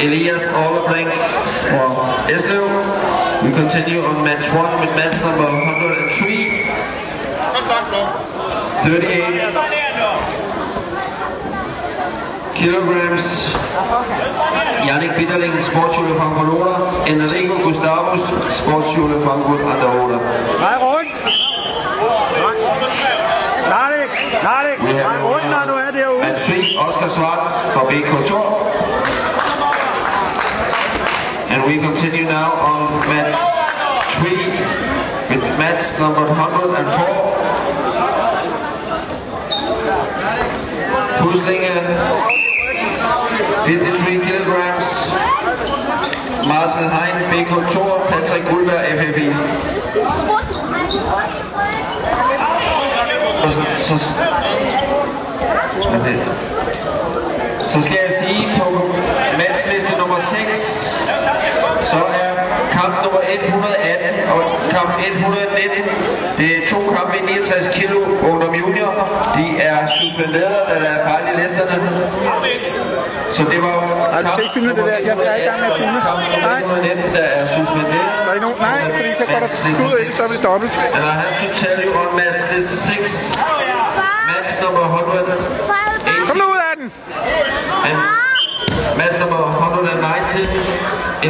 Elias Orlebrink from Eslev. We continue on match one with match number 103. 38 kilograms. Yannick Bitterling, Sportsschule Frankfurt Oder. Enrico Gustavus, Sportsschule Frankfurt an der Oder. Nej, rundt. Narlik, Narlik, nej, rundt, når du er derude. Match 3, Oscar Schwartz fra BK Tor. And we continue now on match 3 with match number 104. Puslinge, 53 kilograms. Marcel Hein, BK Tor, Patrick Guldberg, FFI. Og så, så, Så skal jeg sige på matchliste nummer 6, så er kamp nummer 118 og kamp 119. Det er to kampe i 69 kilo ungdom junior. De er suspenderet, da der er fejl i listerne. Så det var kamp ikke filme det der. Jeg er i gang. Nej. der er suspenderet. Der er ikke. Nej, fordi så går der skud ikke, så bliver dobbelt. And I have to tell you on match list 6. Match nummer 100. Kom nu ud af den! Match nummer 119.